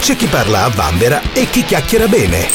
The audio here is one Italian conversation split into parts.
c'è chi parla a vanvera e chi chiacchiera bene.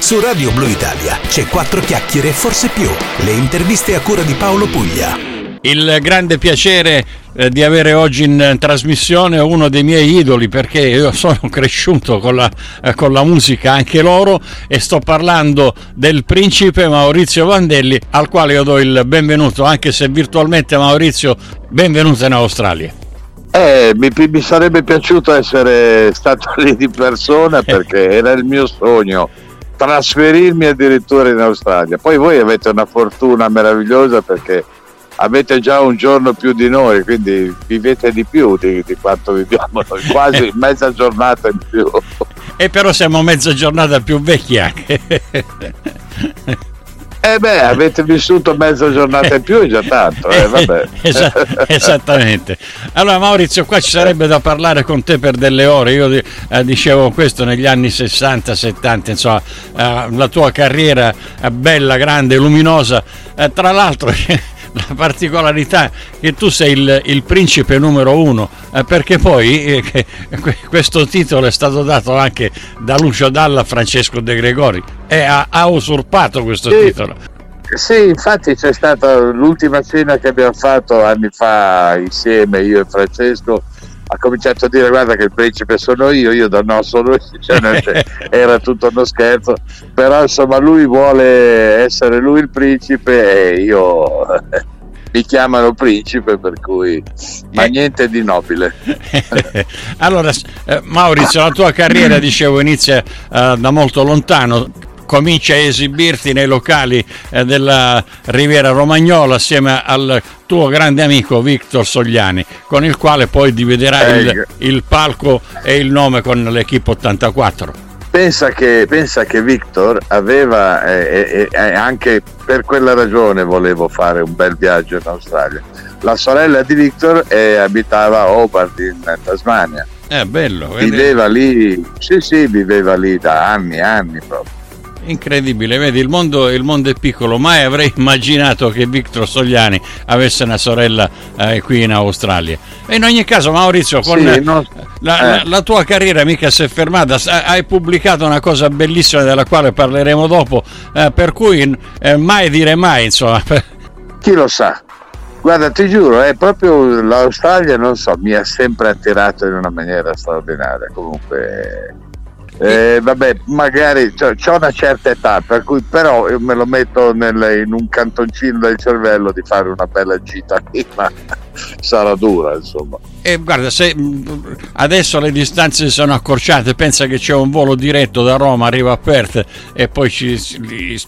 Su Radio Blue Italia c'è quattro chiacchiere, forse più. Le interviste a cura di Paolo Puglia. Il grande piacere eh, di avere oggi in trasmissione uno dei miei idoli perché io sono cresciuto con la, eh, con la musica anche loro e sto parlando del principe Maurizio Vandelli al quale io do il benvenuto anche se virtualmente Maurizio benvenuto in Australia. Eh, mi, mi, sarebbe piaciuto essere stato lì di persona perché era il mio sogno trasferirmi addirittura in Australia. Poi voi avete una fortuna meravigliosa perché avete già un giorno più di noi, quindi vivete di più di, di quanto viviamo noi, quasi mezza giornata in più. E però siamo mezza giornata più vecchi anche. Eh beh, avete vissuto mezza giornata in più è già tanto, eh, esattamente. Allora Maurizio, qua ci sarebbe da parlare con te per delle ore. Io eh, dicevo questo negli anni 60, 70, insomma, eh, la tua carriera è bella, grande, luminosa. Eh, tra l'altro la particolarità che tu sei il, il principe numero uno, eh, perché poi eh, questo titolo è stato dato anche da Lucio Dalla a Francesco De Gregori e ha, ha usurpato questo sì. titolo. Sì, infatti c'è stata l'ultima cena che abbiamo fatto anni fa insieme, io e Francesco, ha cominciato a dire guarda che il principe sono io, io da no sono io, cioè, era tutto uno scherzo, però insomma lui vuole essere lui il principe e io mi chiamano principe per cui ma niente di nobile. Allora eh, Maurizio la tua carriera dicevo inizia eh, da molto lontano comincia a esibirti nei locali eh, della Riviera Romagnola assieme al tuo grande amico Victor Sogliani, con il quale poi dividerai il, il palco e il nome con l'Equipe 84. Pensa che, pensa che, Victor aveva, eh, eh, eh, anche per quella ragione volevo fare un bel viaggio in Australia. La sorella di Victor eh, abitava a Hobart in Tasmania. È bello. Viveva lì, sì sì, viveva lì da anni e anni proprio. Incredibile, vedi, il mondo, il mondo, è piccolo, mai avrei immaginato che Victor Sogliani avesse una sorella eh, qui in Australia. E in ogni caso, Maurizio, con sì, no, la, eh. la, tua carriera mica si è fermata, hai pubblicato una cosa bellissima della quale parleremo dopo, eh, per cui eh, mai dire mai, insomma. Chi lo sa? Guarda, ti giuro, è proprio l'Australia, non so, mi ha sempre attirato in una maniera straordinaria. Comunque eh, vabbè, magari ho una certa età, per cui però me lo metto nel, in un cantoncino del cervello di fare una bella gita lì, ma sarà dura, insomma. E guarda, se adesso le distanze si sono accorciate, pensa che c'è un volo diretto da Roma, arriva a Perth e poi ci, gli,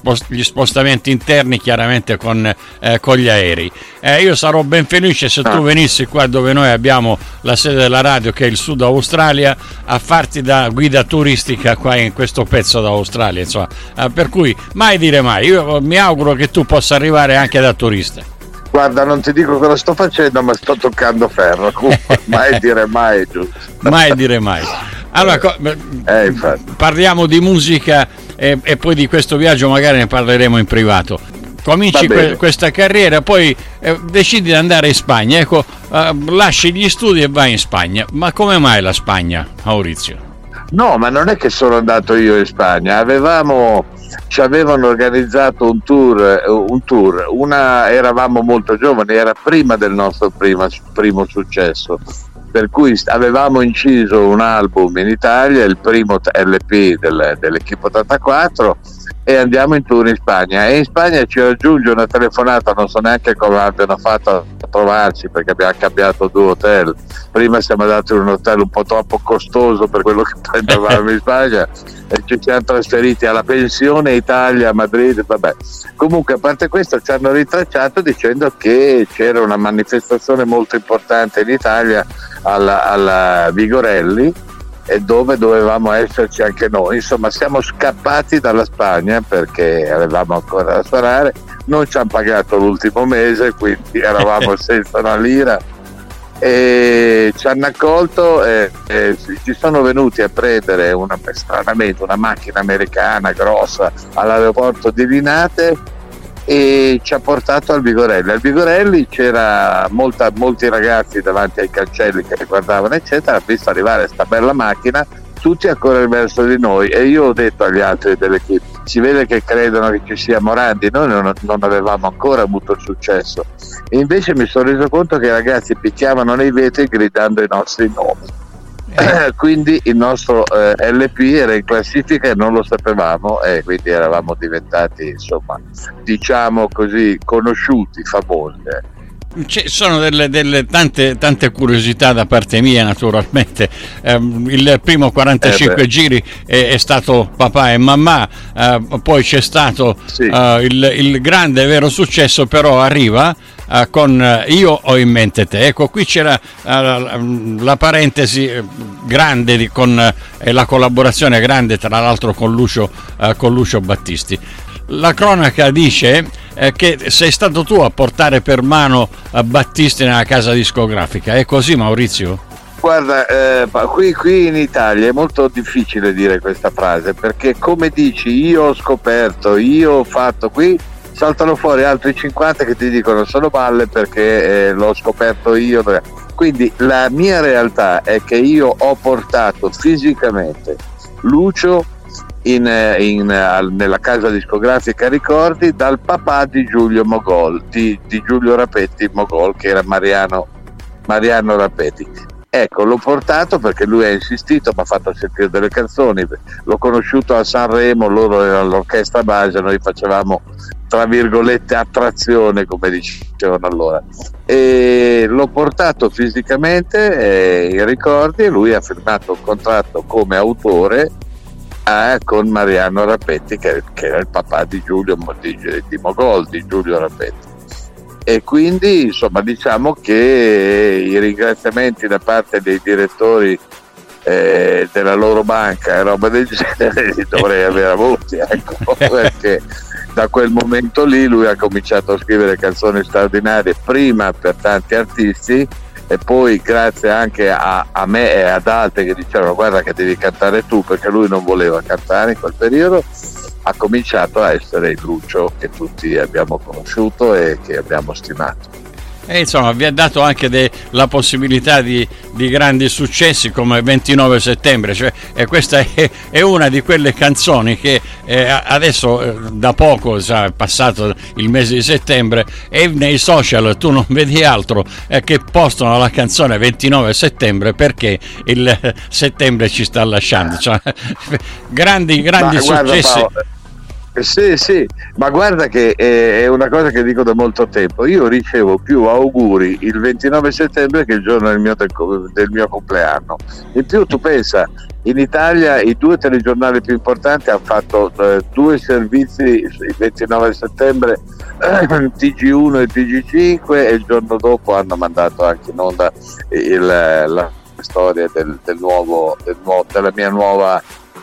spostamenti interni chiaramente con, eh, con gli aerei. Eh, io sarò ben felice se tu ah. venissi qua dove noi abbiamo la sede della radio, che è il Sud Australia, a farti da guida turistica turistica qua in questo pezzo d'Australia, insomma. Eh, per cui mai dire mai, io mi auguro che tu possa arrivare anche da turista. Guarda, non ti dico cosa sto facendo, ma sto toccando ferro. mai dire mai, giusto? mai dire mai. Allora, eh, parliamo di musica e, e, poi di questo viaggio magari ne parleremo in privato. Cominci que- questa carriera, poi eh, decidi di andare in Spagna. Ecco, eh, lasci gli studi e vai in Spagna. Ma come mai la Spagna, Maurizio? No, ma non è che sono andato io in Spagna, avevamo, ci avevano organizzato un tour, un tour. Una, eravamo molto giovani, era prima del nostro prima, primo successo, per cui avevamo inciso un album in Italia, il primo LP del, dell'Equipe 84 e andiamo in tour in Spagna. E in Spagna ci raggiunge una telefonata non so neanche come abbiano fatto a trovarci perché abbiamo cambiato due hotel. Prima siamo andati in un hotel un po' troppo costoso per quello che prendevamo in Spagna e ci siamo trasferiti alla pensione Italia a Madrid vabbè. Comunque a parte questo ci hanno ritracciato dicendo che c'era una manifestazione molto importante in Italia alla, alla Vigorelli e dove dovevamo esserci anche noi. Insomma, siamo scappati dalla Spagna perché avevamo ancora da suonare, non ci hanno pagato l'ultimo mese, quindi eravamo senza una lira. E ci hanno accolto e, e ci sono venuti a prendere una, stranamente una macchina americana grossa all'aeroporto di Linate e ci ha portato al Vigorelli. Al Vigorelli c'era molti ragazzi davanti ai cancelli che guardavano eccetera, ha visto arrivare questa bella macchina tutti a correre verso di noi e io ho detto agli altri dell'equipe si vede che credono che ci sia Morandi noi non, non avevamo ancora avuto il successo e invece mi sono reso conto che i ragazzi picchiavano nei vetri gridando i nostri nomi. Quindi il nostro eh, LP era in classifica e non lo sapevamo e quindi eravamo diventati insomma diciamo così conosciuti, famosi. Eh. Ci sono delle, delle tante, tante, curiosità da parte mia naturalmente eh, il primo 45 eh giri è, è, stato papà e mamma eh, poi c'è stato sì. Eh, il, il, grande vero successo però arriva uh, con uh, Io ho in mente te. Ecco, qui c'era uh, la parentesi grande di, con la collaborazione grande tra l'altro con Lucio, con Lucio Battisti. La cronaca dice eh, che sei stato tu a portare per mano Battisti nella casa discografica. È così Maurizio? Guarda, eh, qui, qui, in Italia è molto difficile dire questa frase perché come dici io ho scoperto, io ho fatto qui, saltano fuori altri 50 che ti dicono sono balle perché eh, l'ho scoperto io. Quindi la mia realtà è che io ho portato fisicamente Lucio in, eh, in, nella casa discografica Ricordi dal papà di Giulio Mogol, di, di Giulio Rapetti Mogol, che era Mariano, Mariano Rapetti. Ecco, l'ho portato perché lui ha insistito, mi ha fatto sentire delle canzoni, l'ho conosciuto a Sanremo, loro erano l'orchestra base, noi facevamo tra virgolette attrazione come dicevano allora. E l'ho portato fisicamente eh, i ricordi e lui ha firmato un contratto come autore eh, con Mariano Rapetti che, che, era il papà di Giulio di, di Mogol di Giulio Rapetti e quindi insomma diciamo che i ringraziamenti da parte dei direttori eh, della loro banca e roba del genere li dovrei aver avuti ecco, perché da quel momento lì lui ha cominciato a scrivere canzoni straordinarie prima per tanti artisti e poi grazie anche a, a, me e ad altri che dicevano guarda che devi cantare tu perché lui non voleva cantare in quel periodo ha cominciato a essere il Lucio che tutti abbiamo conosciuto e che abbiamo stimato. E insomma, vi ha dato anche de- la possibilità di, di, grandi successi come 29 settembre, cioè, e questa è, è, una di quelle canzoni che eh, adesso eh, da poco, sa, è passato il mese di settembre, e nei social tu non vedi altro eh, che postano la canzone 29 settembre perché il settembre ci sta lasciando. Cioè, grandi, grandi successi. Guarda, sì, sì, ma guarda che è una cosa che dico da molto tempo. Io ricevo più auguri il 29 settembre che il giorno del mio, del mio compleanno. In più tu pensa, in Italia i due telegiornali più importanti hanno fatto eh, due servizi il 29 settembre, eh, TG1 e TG5 e il giorno dopo hanno mandato anche in onda il, la storia del, del nuovo, del nuovo, della mia nuova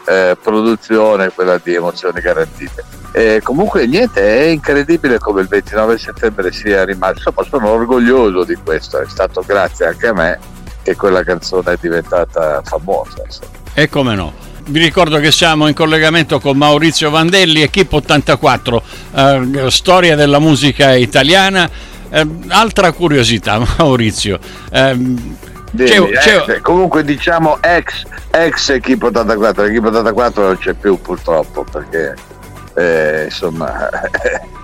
eh, produzione, quella di emozioni garantite. E comunque niente, è incredibile come il 29 settembre sia rimasto, insomma sono orgoglioso di questo, è stato grazie anche a me che quella canzone è diventata famosa. E come no? Vi ricordo che siamo in collegamento con Maurizio Vandelli, Equipe 84, eh, storia della musica italiana. Eh, altra curiosità, Maurizio. Eh, Devi, c'è, c'è... Eh, comunque diciamo ex, ex Equipe 84, l'Equipe 84 non c'è più purtroppo perché eh, insomma...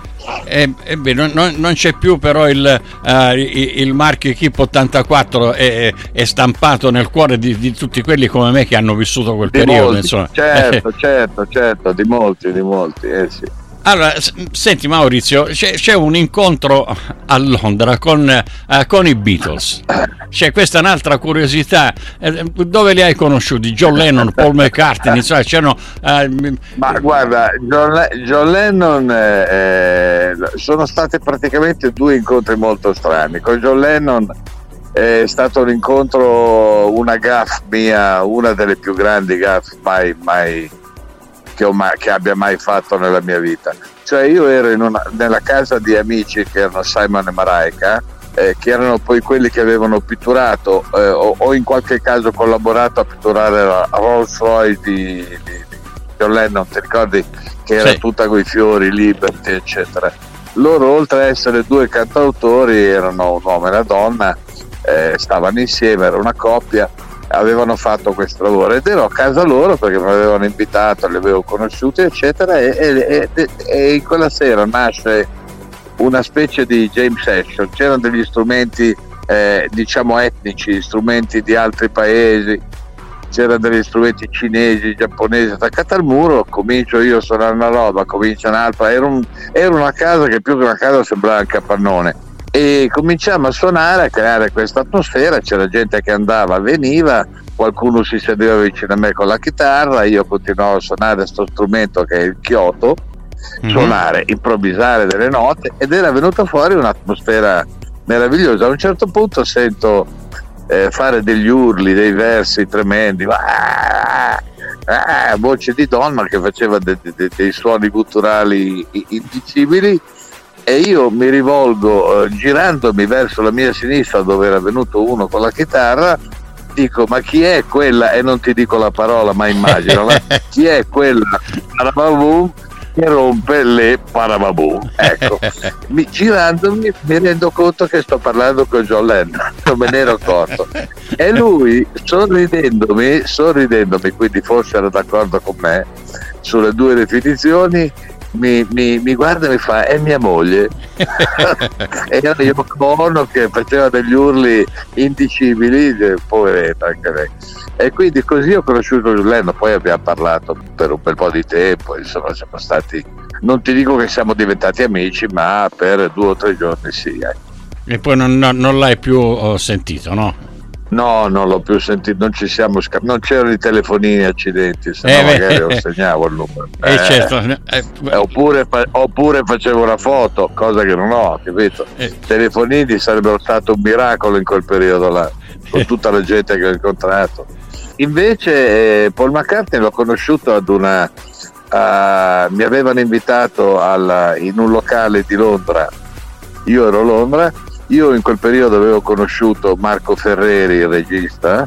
Eh, eh beh, non, non, c'è più però il, uh, il marchio Equipe 84 è, è, stampato nel cuore di, di, tutti quelli come me che hanno vissuto quel di periodo molti, certo certo certo di molti di molti eh sì allora, senti Maurizio, c'è, c'è, un incontro a Londra con, uh, con, i Beatles. C'è questa un'altra curiosità. Eh, dove li hai conosciuti? John Lennon, Paul McCartney? Cioè, c'erano, uh, Ma guarda, John, John Lennon eh, sono stati praticamente due incontri molto strani. Con John Lennon è stato un incontro, una gaff mia, una delle più grandi gaff mai, mai che, mai, che, abbia mai fatto nella mia vita. Cioè io ero una, nella casa di amici che erano Simon e Maraika, eh, che erano poi quelli che avevano pitturato eh, o, o, in qualche caso collaborato a pitturare la Rolls Royce di, di, di John Lennon, ti ricordi che era sì. tutta con i fiori, Liberty, eccetera. Loro oltre ad essere due cantautori erano un uomo e una donna, eh, stavano insieme, era una coppia avevano fatto questo lavoro. Ed ero a casa loro perché mi avevano invitato, li avevo conosciuti eccetera e, e, e, e in quella sera nasce una specie di jam session, c'erano degli strumenti eh, diciamo etnici, strumenti di altri paesi, c'erano degli strumenti cinesi, giapponesi attaccati al muro, comincio io a suonare una roba, comincia un'altra, era, un, era una casa che più che una casa sembrava un capannone e cominciamo a suonare, a creare questa atmosfera, c'era gente che andava, veniva, qualcuno si sedeva vicino a me con la chitarra, io continuavo a suonare questo strumento che è il chioto, mm-hmm. suonare, improvvisare delle note ed era venuta fuori un'atmosfera meravigliosa. A un certo punto sento eh, fare degli urli, dei versi tremendi, ah, ah, voce di donna che faceva de, de, de, dei suoni gutturali indicibili e io mi rivolgo eh, girandomi verso la mia sinistra dove era venuto uno con la chitarra dico ma chi è quella e non ti dico la parola ma immagino chi è quella che rompe le parababù. Ecco, mi, girandomi mi rendo conto che sto parlando con John Lennon, non me ne ero accorto. E lui, sorridendomi, sorridendomi, quindi forse era d'accordo con me sulle due definizioni, mi, mi, mi, guarda e mi fa è mia moglie e era Yoko Ono che faceva degli urli indicibili poveretta anche lei e quindi così ho conosciuto Giuliano poi abbiamo parlato per un bel po' di tempo insomma siamo stati non ti dico che siamo diventati amici ma per due o tre giorni sì eh. e poi non, non, non l'hai più oh, sentito no? No, non l'ho più sentito, non ci siamo scambiati, non c'erano i telefonini accidenti, se no eh, magari lo segnavo il numero. Eh, eh, certo. Eh, eh, oppure, oppure, facevo una foto, cosa che non ho, capito? I telefonini sarebbero stato un miracolo in quel periodo là, con tutta la gente che ho incontrato. Invece Paul McCartney l'ho conosciuto ad una... Uh, mi avevano invitato alla, in un locale di Londra, io ero a Londra io in quel periodo avevo conosciuto Marco Ferreri, il regista,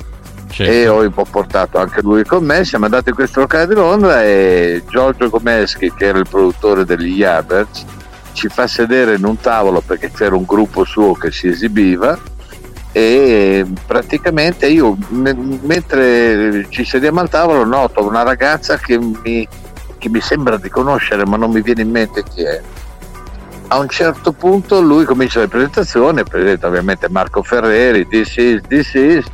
certo. e ho portato anche lui con me. Siamo andati in questo locale di Londra e Giorgio Gomeschi, che era il produttore degli Yabers, ci fa sedere in un tavolo perché c'era un gruppo suo che si esibiva e praticamente io mentre ci sediamo al tavolo noto una ragazza che mi, che mi sembra di conoscere ma non mi viene in mente chi è a un certo punto lui comincia la presentazione, presenta ovviamente Marco Ferreri, this is, this is,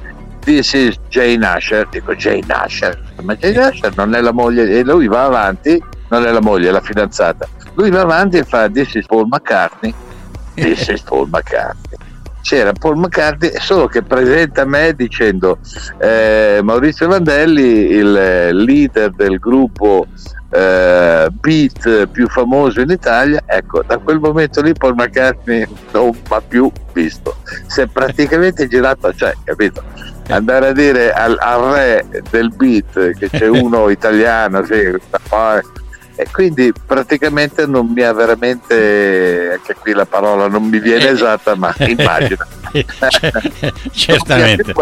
this is Jane Asher, dico Jane Asher, ma Jane Asher non è la moglie, e lui va avanti, non è la moglie, è la fidanzata, lui va avanti e fa this is Paul McCartney, this is Paul McCartney. C'era Paul McCartney, solo che presenta me dicendo eh, Maurizio Vandelli, il leader del gruppo eh, beat più famoso in Italia, ecco, da quel momento lì Paul McCartney non va più visto. Si è praticamente girato, cioè, capito? Andare a dire al, al re del beat che c'è uno italiano, sì, e quindi praticamente non mi ha veramente, anche qui la parola non mi viene esatta, ma immagino. Certamente.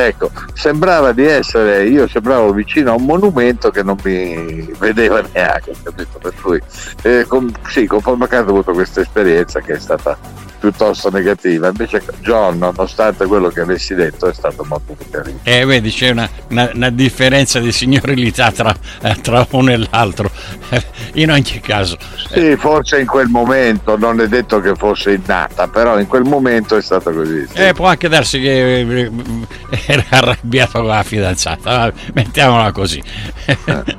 Ecco, sembrava di essere, io sembravo vicino a un monumento che non mi vedeva neanche, capito? Per cui, eh, con, sì, con Paul McCartney ho avuto questa esperienza che è stata piuttosto negativa. Invece John, nonostante quello che avessi detto, è stato molto carino. Eh, vedi, c'è una, una, una differenza di signorilità tra, eh, tra, uno e l'altro. in ogni caso. Sì, forse in quel momento, non è detto che fosse innata, però in quel momento è stato così. Sì. Eh, può anche darsi che eh, era arrabbiato con la fidanzata, mettiamola così. Eh.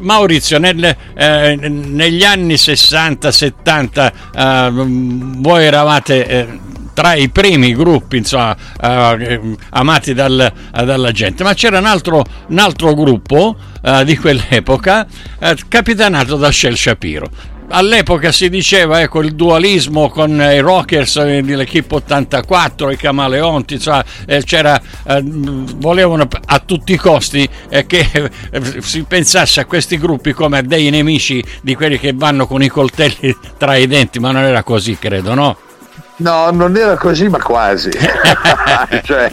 Maurizio, nel, eh, negli anni 60-70 eh, voi eravate eh, tra i primi gruppi insomma, eh, amati dal, dalla gente, ma c'era un altro, un altro gruppo eh, di quell'epoca capitanato da Shel Shapiro all'epoca si diceva ecco il dualismo con i Rockers dell'Equipe 84 i Camaleonti cioè, eh, c'era eh, volevano a tutti i costi eh, che eh, si pensasse a questi gruppi come a dei nemici di quelli che vanno con i coltelli tra i denti ma non era così credo no? No, non era così, ma quasi. cioè,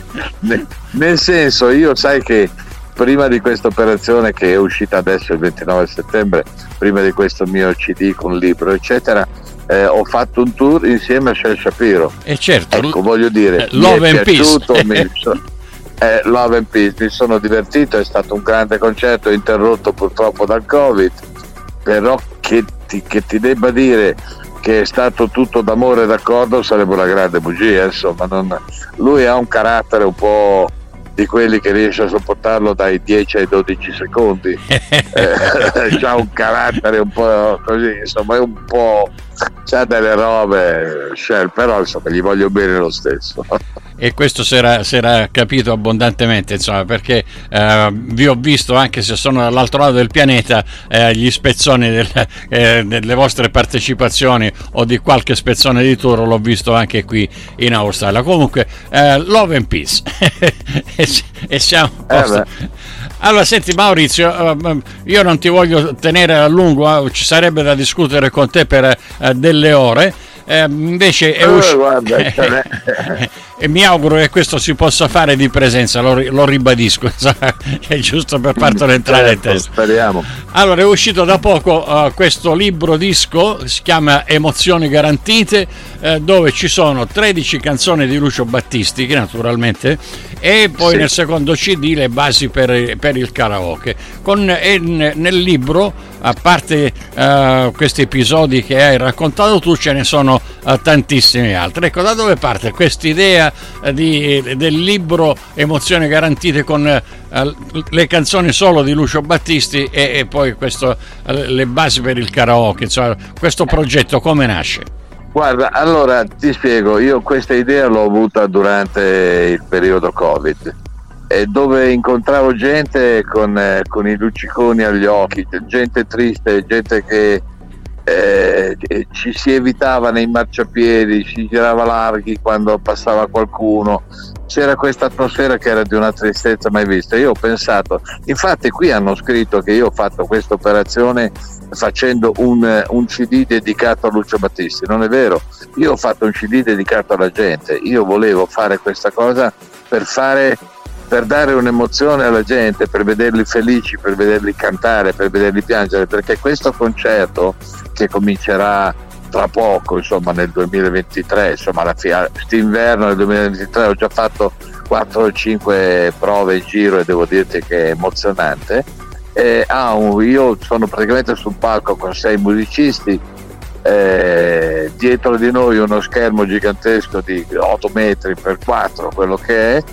nel senso, io sai che prima di questa operazione che è uscita adesso il 29 settembre, prima di questo mio CD con libro, eccetera, eh, ho fatto un tour insieme a Shel Shapiro. E certo, ecco, voglio dire, Love mi è piaciuto, mi, eh, Love and Peace, mi sono divertito, è stato un grande concerto interrotto purtroppo dal Covid, però che ti, che ti debba dire che è stato tutto d'amore e d'accordo sarebbe una grande bugia, insomma, non, lui ha un carattere un po' di quelli che riesce a sopportarlo dai 10 ai 12 secondi. eh, ha un carattere un po' così, insomma, è un po'. c'ha delle robe, però insomma, gli voglio bene lo stesso e questo si era, capito abbondantemente insomma perché eh, vi ho visto anche se sono dall'altro lato del pianeta eh, gli spezzoni del, eh, delle vostre partecipazioni o di qualche spezzone di tour l'ho visto anche qui in Australia. Comunque eh, love and peace. E, e, siamo eh, allora, senti Maurizio, eh, io non ti voglio tenere a lungo, ci sarebbe da discutere con te per delle ore. Invece è uscito e mi auguro che questo si possa fare di presenza, lo, lo ribadisco, è giusto per fartelo entrare certo, in testa. Speriamo. Allora, è uscito da poco uh, questo libro disco, si chiama Emozioni Garantite, uh, dove ci sono 13 canzoni di Lucio Battisti, naturalmente, e poi sì. nel secondo CD le basi per, per il karaoke. Con, e nel libro a parte uh, questi episodi che hai raccontato tu, ce ne sono tantissimi altri. Ecco, da dove parte questa idea uh, del libro Emozioni garantite con le canzoni solo di Lucio Battisti e, e poi questo, le basi per il karaoke? Insomma, questo progetto come nasce? Guarda, allora ti spiego, io questa idea l'ho avuta durante il periodo Covid dove incontravo gente con, eh, con, i lucciconi agli occhi, gente triste, gente che eh, ci si evitava nei marciapiedi, si girava larghi quando passava qualcuno, c'era questa atmosfera che era di una tristezza mai vista. Io ho pensato, infatti qui hanno scritto che io ho fatto questa operazione facendo un, un, CD dedicato a Lucio Battisti, non è vero, io ho fatto un CD dedicato alla gente, io volevo fare questa cosa per fare per dare un'emozione alla gente, per vederli felici, per vederli cantare, per vederli piangere, perché questo concerto che comincerà tra poco, insomma nel 2023, insomma quest'inverno del 2023 ho già fatto 4 o 5 prove in giro e devo dirti che è emozionante. Eh, ah, io sono praticamente sul palco con sei musicisti, eh, dietro di noi uno schermo gigantesco di 8 metri per 4, quello che è,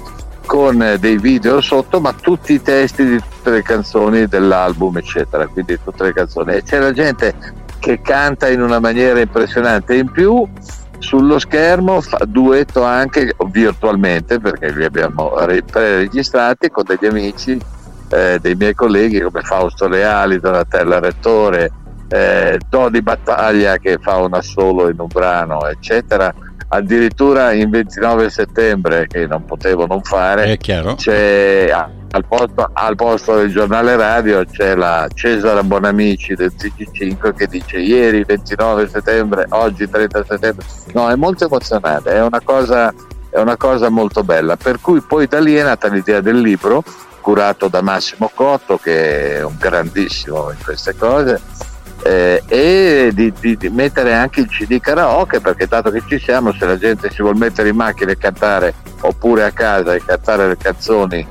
con dei video sotto, ma tutti i testi di tutte le canzoni dell'album, eccetera, quindi tutte le canzoni. E c'è la gente che canta in una maniera impressionante. In più, sullo schermo fa duetto anche virtualmente, perché li abbiamo pre-registrati con degli amici, eh, dei miei colleghi come Fausto Leali, Donatella Rettore, eh, Dodi Battaglia che fa un assolo in un brano, eccetera addirittura in 29 settembre che non potevo non fare c'è al posto, al posto, del giornale radio c'è la Cesare Bonamici del TG5 che dice ieri 29 settembre oggi 30 settembre no è molto emozionante è una cosa, è una cosa molto bella. Per cui poi da lì è nata l'idea del libro curato da Massimo Cotto che è un grandissimo in queste cose eh, e di, di, di, mettere anche il CD karaoke perché dato che ci siamo se la gente si vuole mettere in macchina e cantare oppure a casa e cantare le canzoni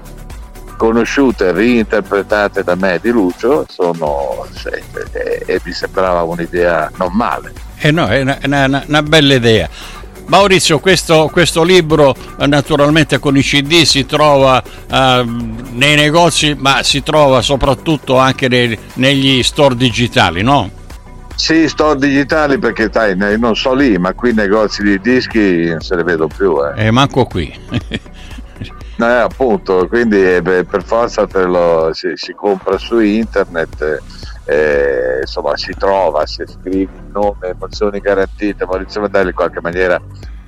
conosciute reinterpretate da me di Lucio sono e, e mi sembrava un'idea non male. Eh no, è una, una, una bella idea Maurizio, questo, questo, libro eh, naturalmente con i CD si trova eh, nei negozi, ma si trova soprattutto anche nei, negli store digitali, no? Sì, store digitali perché dai, non so lì, ma qui i negozi di dischi non se ne vedo più. Eh, eh manco qui. no, eh, appunto, quindi eh, per forza lo, si, si, compra su internet eh, insomma si trova, se scrivi il nome, emozioni garantite, Maurizio Vandelli in qualche maniera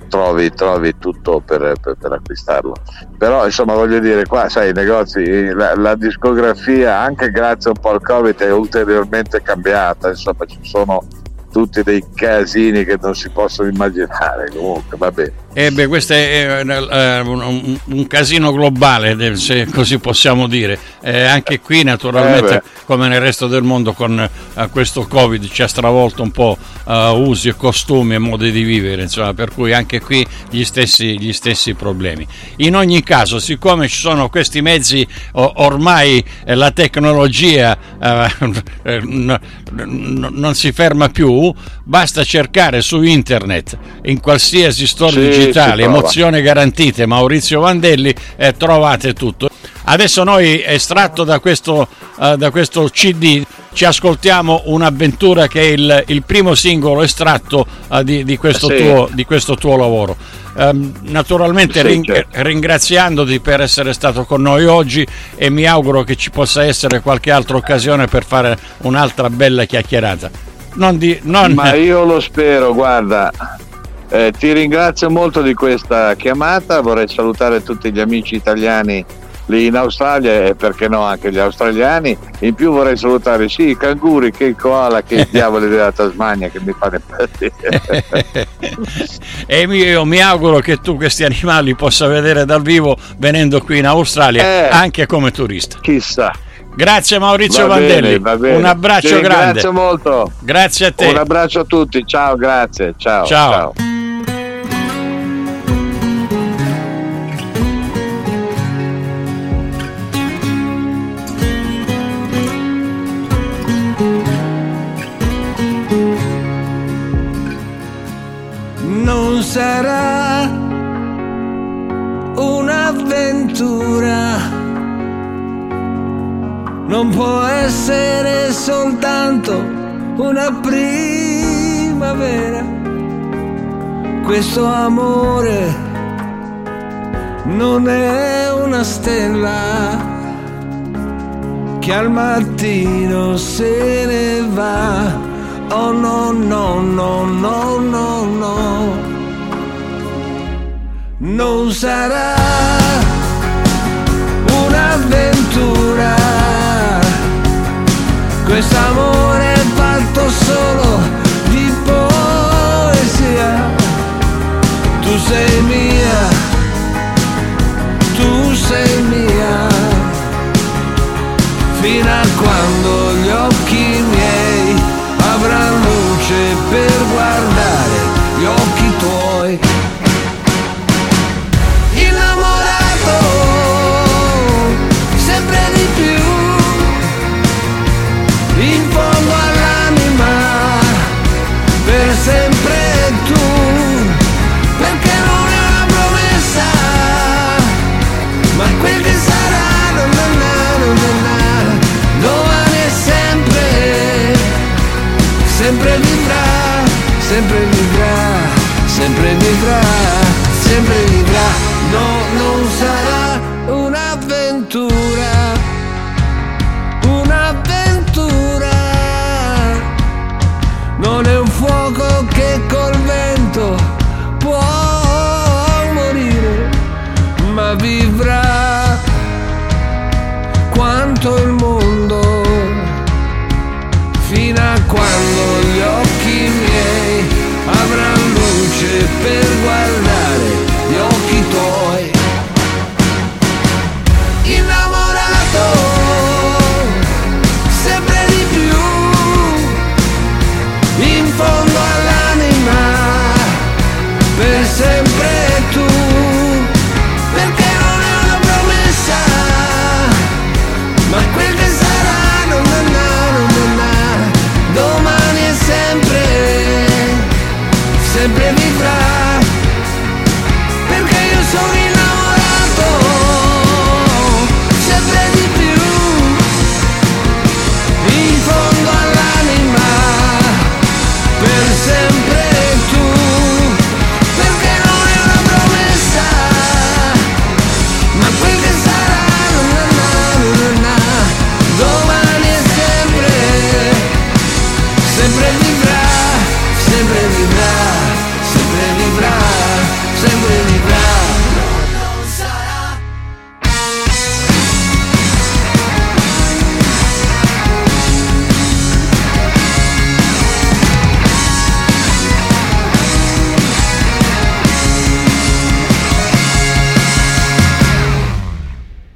trovi, trovi tutto per, per, per, acquistarlo. Però insomma voglio dire, qua sai, i negozi, la, la, discografia anche grazie un po' al Covid è ulteriormente cambiata, insomma ci sono tutti dei casini che non si possono immaginare, comunque va bene. Eh beh, questo è eh, un, un, casino globale, se così possiamo dire. Eh, anche qui, naturalmente, eh come nel resto del mondo, con eh, questo Covid ci ha stravolto un po' usi e costumi e modi di vivere, insomma, per cui anche qui gli stessi, gli stessi problemi. In ogni caso, siccome ci sono questi mezzi, ormai eh, la tecnologia non si ferma più, basta cercare su internet, in qualsiasi store sì digitali, emozione garantite, Maurizio Vandelli, eh, trovate tutto. Adesso noi, estratto da questo, uh, da questo CD, ci ascoltiamo un'avventura che è il, il primo singolo estratto uh, di, di, questo sì. tuo, di, questo tuo, lavoro. Um, naturalmente sì, ring- certo. ringraziandoti per essere stato con noi oggi e mi auguro che ci possa essere qualche altra occasione per fare un'altra bella chiacchierata. Non di, non... Ma io lo spero, guarda, eh, ti ringrazio molto di questa chiamata, vorrei salutare tutti gli amici italiani lì in Australia e perché no anche gli australiani. In più vorrei salutare sì i canguri che il koala che i diavoli della Tasmania che mi fanno impazzire. e io mi auguro che tu questi animali possa vedere dal vivo venendo qui in Australia eh, anche come turista. Chissà. Grazie Maurizio va Vandelli, bene, un abbraccio grande. Grazie molto. Grazie a te. Un abbraccio a tutti, ciao, grazie. Ciao. ciao. ciao. Sarà un'avventura non può essere soltanto una primavera. Questo amore non è una stella che al mattino se ne va. Oh no, no, no, no, no, no. Non sarà un'avventura Quest'amore è fatto solo di poesia. Tu sei mia, tu sei mia, fino a quando gli occhi miei avranno luce per guardare gli occhi tuoi.